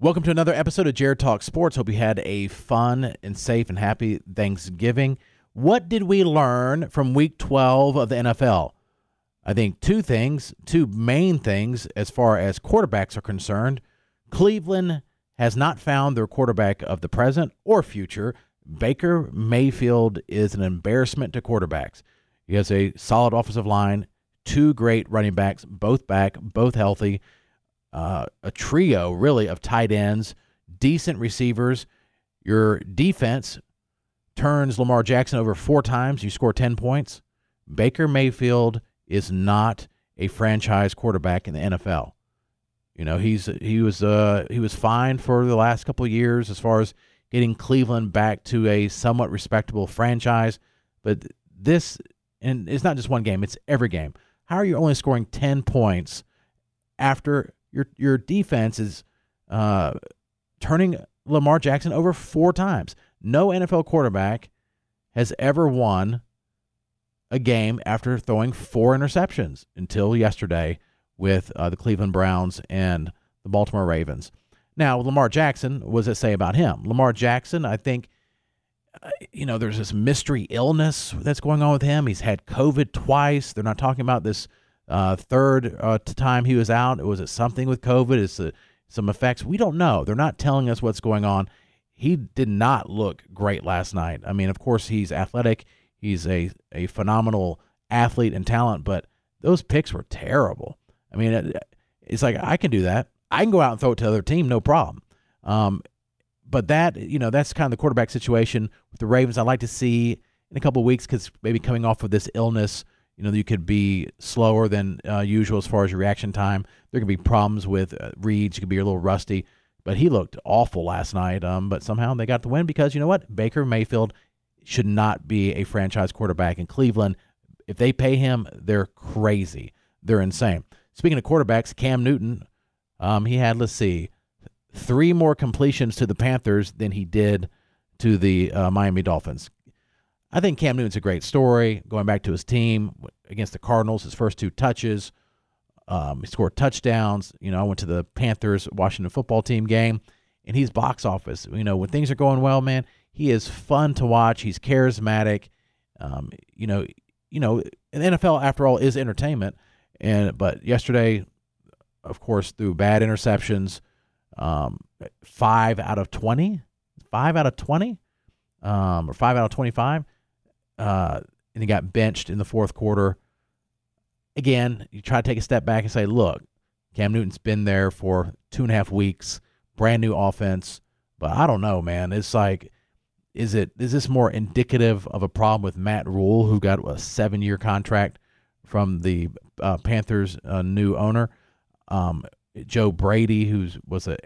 Welcome to another episode of Jared Talk Sports. Hope you had a fun and safe and happy Thanksgiving. What did we learn from week 12 of the NFL? I think two things, two main things as far as quarterbacks are concerned. Cleveland has not found their quarterback of the present or future. Baker Mayfield is an embarrassment to quarterbacks. He has a solid offensive line, two great running backs, both back, both healthy uh, a trio really of tight ends, decent receivers. Your defense turns Lamar Jackson over four times. You score 10 points. Baker Mayfield is not a franchise quarterback in the NFL. You know, he's he was uh he was fine for the last couple years as far as getting Cleveland back to a somewhat respectable franchise, but this and it's not just one game, it's every game. How are you only scoring 10 points after your your defense is uh, turning Lamar Jackson over four times. No NFL quarterback has ever won a game after throwing four interceptions until yesterday with uh, the Cleveland Browns and the Baltimore Ravens. Now, Lamar Jackson, what does it say about him? Lamar Jackson, I think, uh, you know, there's this mystery illness that's going on with him. He's had COVID twice. They're not talking about this uh, third uh, time he was out, was it something with COVID? Is it some effects? We don't know. They're not telling us what's going on. He did not look great last night. I mean, of course, he's athletic. He's a, a phenomenal athlete and talent, but those picks were terrible. I mean, it, it's like I can do that. I can go out and throw it to the other team, no problem. Um, but that, you know, that's kind of the quarterback situation with the Ravens. I'd like to see in a couple of weeks because maybe coming off of this illness – you know, you could be slower than uh, usual as far as your reaction time. There could be problems with uh, reads. You could be a little rusty. But he looked awful last night. Um, but somehow they got the win because you know what? Baker Mayfield should not be a franchise quarterback in Cleveland. If they pay him, they're crazy. They're insane. Speaking of quarterbacks, Cam Newton, um, he had let's see, three more completions to the Panthers than he did to the uh, Miami Dolphins. I think Cam Newton's a great story. Going back to his team against the Cardinals, his first two touches, um, he scored touchdowns. You know, I went to the Panthers Washington football team game, and he's box office. You know, when things are going well, man, he is fun to watch. He's charismatic. Um, you know, you know, the NFL after all is entertainment. And but yesterday, of course, through bad interceptions, um, five out of twenty, five out of twenty, um, or five out of twenty-five uh, and he got benched in the fourth quarter. Again, you try to take a step back and say, look, Cam Newton's been there for two and a half weeks, brand new offense. But I don't know, man. It's like, is it is this more indicative of a problem with Matt Rhule, who got a seven year contract from the uh, Panthers' uh, new owner? Um, Joe Brady, who was a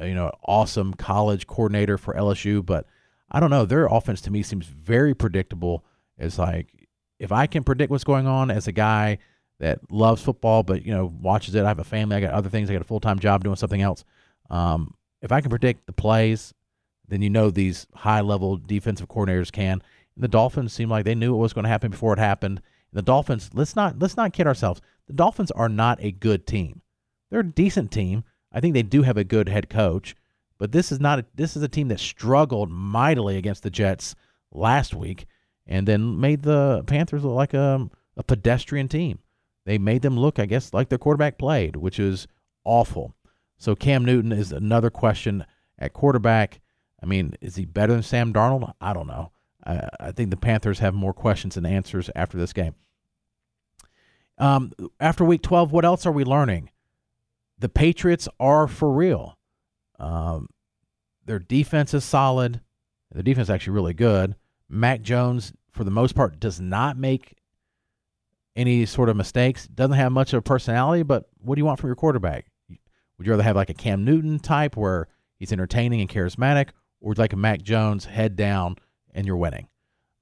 you know awesome college coordinator for LSU, but I don't know. Their offense to me seems very predictable it's like if I can predict what's going on as a guy that loves football, but you know watches it. I have a family. I got other things. I got a full time job doing something else. Um, if I can predict the plays, then you know these high level defensive coordinators can. And the Dolphins seem like they knew what was going to happen before it happened. And the Dolphins, let's not let's not kid ourselves. The Dolphins are not a good team. They're a decent team. I think they do have a good head coach, but this is not a, this is a team that struggled mightily against the Jets last week and then made the Panthers look like a, a pedestrian team. They made them look, I guess, like their quarterback played, which is awful. So Cam Newton is another question at quarterback. I mean, is he better than Sam Darnold? I don't know. I, I think the Panthers have more questions than answers after this game. Um, after week 12, what else are we learning? The Patriots are for real. Um, their defense is solid. Their defense is actually really good. Mac Jones, for the most part, does not make any sort of mistakes. Doesn't have much of a personality, but what do you want from your quarterback? Would you rather have like a Cam Newton type where he's entertaining and charismatic, or would you like a Mac Jones head down and you're winning?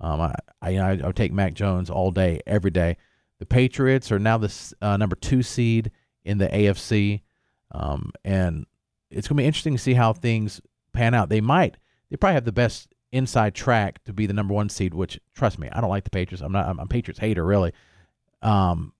Um, I, I, I would take Mac Jones all day, every day. The Patriots are now the uh, number two seed in the AFC, um, and it's going to be interesting to see how things pan out. They might, they probably have the best inside track to be the number one seed. Which trust me, I don't like the Patriots. I'm not. I'm a Patriots hater, really. Um,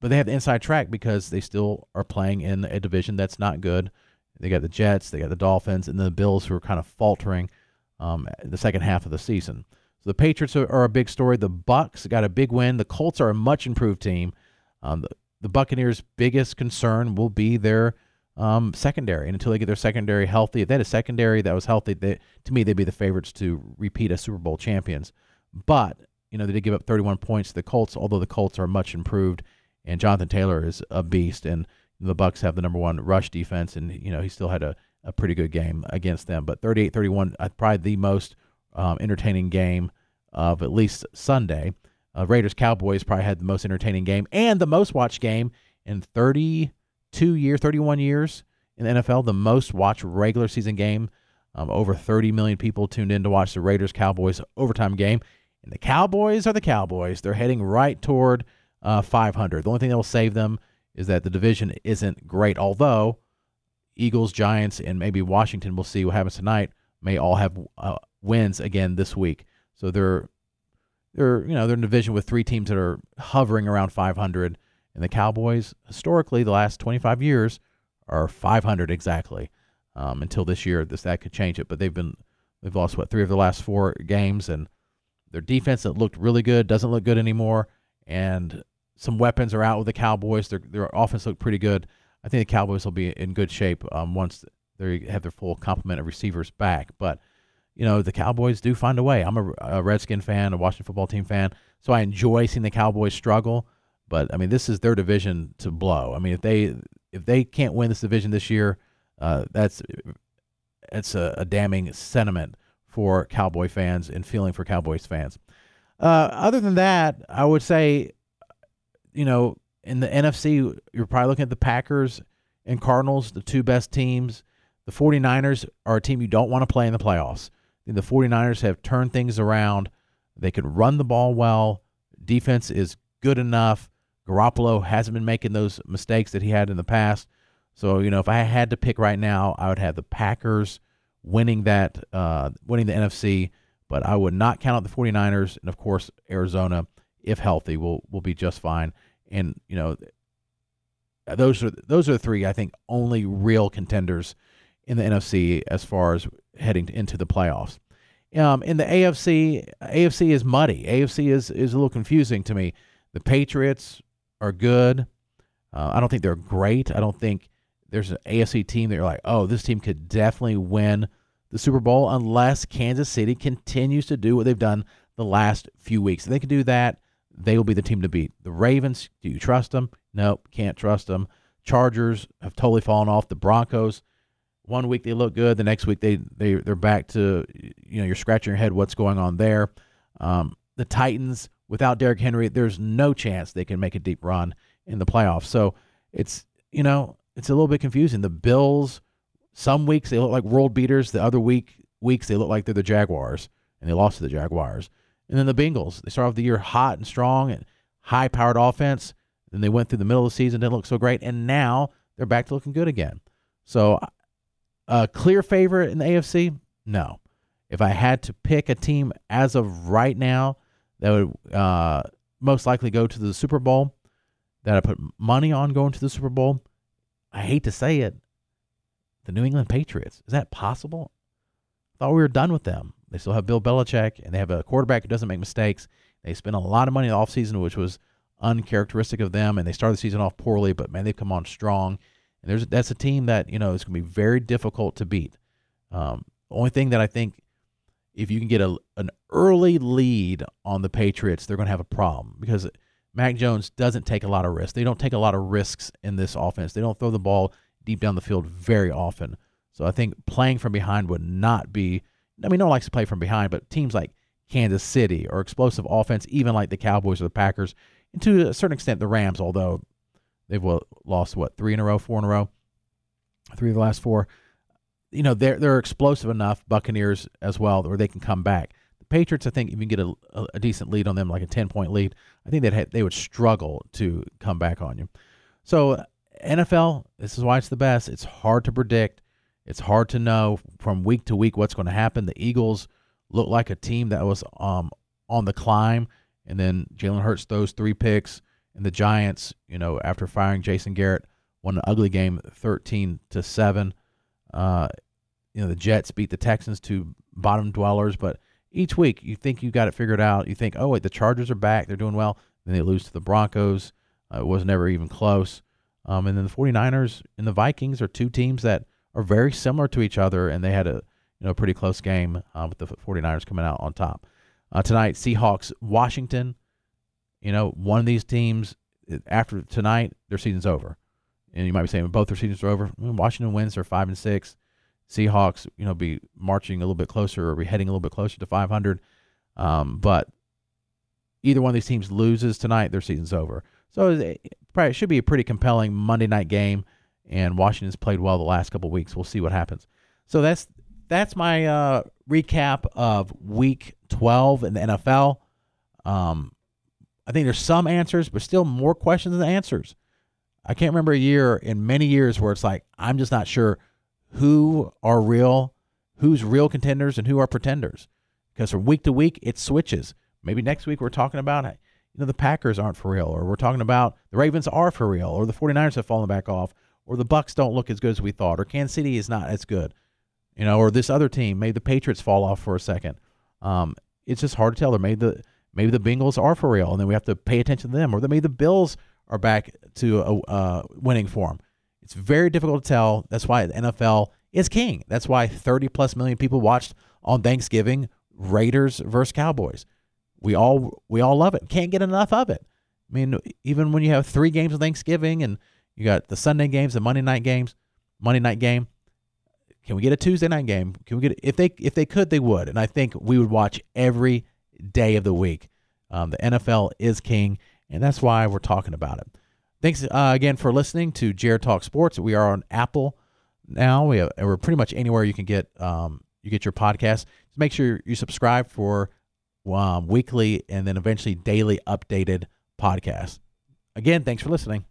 but they have the inside track because they still are playing in a division that's not good. They got the Jets, they got the Dolphins, and the Bills who are kind of faltering um, the second half of the season. So the Patriots are, are, a big story. The Bucks got a big win. The Colts are a much improved team. Um, the, the, Buccaneers' biggest concern will be their um, secondary, and until they get their secondary healthy, if they had a secondary that was healthy, they, to me they'd be the favorites to repeat as Super Bowl champions. But you know they did give up 31 points to the Colts, although the Colts are much improved, and Jonathan Taylor is a beast, and the Bucks have the number one rush defense, and you know he still had a, a pretty good game against them. But 38-31, uh, probably the most um, entertaining game of at least Sunday. Uh, Raiders Cowboys probably had the most entertaining game and the most watched game in 32 years, 31 years in the NFL. The most watched regular season game. Um, over 30 million people tuned in to watch the Raiders Cowboys overtime game. And the Cowboys are the Cowboys. They're heading right toward uh, 500. The only thing that will save them is that the division isn't great, although Eagles, Giants, and maybe Washington, we'll see what happens tonight, may all have uh, wins again this week. So they're they're you know they're in a division with three teams that are hovering around 500, and the Cowboys historically the last 25 years are 500 exactly. Um, until this year, this that could change it, but they've been they've lost what three of the last four games, and their defense that looked really good doesn't look good anymore, and some weapons are out with the Cowboys. Their their offense looked pretty good. I think the Cowboys will be in good shape um, once they have their full complement of receivers back. But you know, the Cowboys do find a way. I'm a, a Redskin fan, a Washington football team fan, so I enjoy seeing the Cowboys struggle. But I mean, this is their division to blow. I mean, if they if they can't win this division this year, uh, that's it's a, a, damning sentiment for Cowboy fans and feeling for Cowboys fans. Uh, other than that, I would say, you know, in the NFC, you're probably looking at the Packers and Cardinals, the two best teams. The 49ers are a team you don't want to play in the playoffs the 49ers have turned things around. They can run the ball well. Defense is good enough. Garoppolo hasn't been making those mistakes that he had in the past. So, you know, if I had to pick right now, I would have the Packers winning that, uh, winning the NFC, but I would not count out the 49ers. And of course, Arizona, if healthy, will, will be just fine. And, you know, those are those are the three I think only real contenders in the NFC as far as heading into the playoffs. Um, in the AFC, AFC is muddy. AFC is is a little confusing to me. The Patriots are good. Uh, I don't think they're great. I don't think there's an AFC team that you're like, oh, this team could definitely win the Super Bowl unless Kansas City continues to do what they've done the last few weeks. If they can do that, they will be the team to beat. The Ravens, do you trust them? Nope, can't trust them. Chargers have totally fallen off. The Broncos, one week they look good, the next week they they they're back to you know you're scratching your head what's going on there. Um, the Titans without Derrick Henry, there's no chance they can make a deep run in the playoffs. So it's you know it's a little bit confusing. The Bills, some weeks they look like world beaters, the other week weeks they look like they're the Jaguars, and they lost to the Jaguars. And then the Bengals, they start off the year hot and strong and high powered offense. Then they went through the middle of the season, didn't look so great, and now they're back to looking good again. So a clear favorite in the AFC? No. If I had to pick a team as of right now that would uh, most likely go to the Super Bowl, that I put money on going to the Super Bowl, I hate to say it, the New England Patriots. Is that possible? I thought we were done with them. They still have Bill Belichick, and they have a quarterback who doesn't make mistakes. They spent a lot of money in the offseason, which was uncharacteristic of them, and they started the season off poorly, but man, they've come on strong. And there's that's a team that you know is going to be very difficult to beat. Um, only thing that I think, if you can get a an early lead on the Patriots, they're going to have a problem because Mac Jones doesn't take a lot of risks. They don't take a lot of risks in this offense. They don't throw the ball deep down the field very often. So I think playing from behind would not be. I mean, no one likes to play from behind, but teams like Kansas City or explosive offense, even like the Cowboys or the Packers, and to a certain extent the Rams, although They've lost what three in a row, four in a row, three of the last four. You know they're they're explosive enough. Buccaneers as well, where they can come back. The Patriots, I think, if you get a, a, a decent lead on them, like a ten point lead, I think that they would struggle to come back on you. So NFL, this is why it's the best. It's hard to predict. It's hard to know from week to week what's going to happen. The Eagles look like a team that was um, on the climb, and then Jalen Hurts throws three picks. And the Giants, you know, after firing Jason Garrett, won an ugly game, thirteen to seven. Uh, you know, the Jets beat the Texans to bottom dwellers, but each week you think you got it figured out. You think, oh wait, the Chargers are back, they're doing well. Then they lose to the Broncos. Uh, it was never even close. Um, and then the 49ers and the Vikings are two teams that are very similar to each other, and they had a you know pretty close game uh, with the 49ers coming out on top. Uh, tonight, Seahawks, Washington. You know, one of these teams after tonight, their season's over. And you might be saying both their seasons are over. Washington wins, they're five and six. Seahawks, you know, be marching a little bit closer or be heading a little bit closer to 500. Um, but either one of these teams loses tonight, their season's over. So it probably should be a pretty compelling Monday night game. And Washington's played well the last couple weeks. We'll see what happens. So that's that's my uh, recap of Week 12 in the NFL. Um, I think there's some answers, but still more questions than answers. I can't remember a year in many years where it's like I'm just not sure who are real, who's real contenders, and who are pretenders. Because from week to week, it switches. Maybe next week we're talking about you know the Packers aren't for real, or we're talking about the Ravens are for real, or the 49ers have fallen back off, or the Bucks don't look as good as we thought, or Kansas City is not as good, you know, or this other team, maybe the Patriots fall off for a second. Um, it's just hard to tell. Or maybe the maybe the Bengals are for real, and then we have to pay attention to them, or maybe the Bills are back to a uh, winning form. It's very difficult to tell. That's why the NFL is king. That's why 30 plus million people watched on Thanksgiving Raiders versus Cowboys. We all we all love it. Can't get enough of it. I mean, even when you have three games of Thanksgiving and you got the Sunday games, the Monday night games, Monday night game. Can we get a Tuesday night game? Can we get if they if they could they would, and I think we would watch every day of the week. Um, the NFL is king, and that's why we're talking about it. Thanks uh, again for listening to Jared Talk Sports. We are on Apple now. We have, we're pretty much anywhere you can get um, you get your podcast. Just make sure you subscribe for um, weekly and then eventually daily updated podcasts. Again, thanks for listening.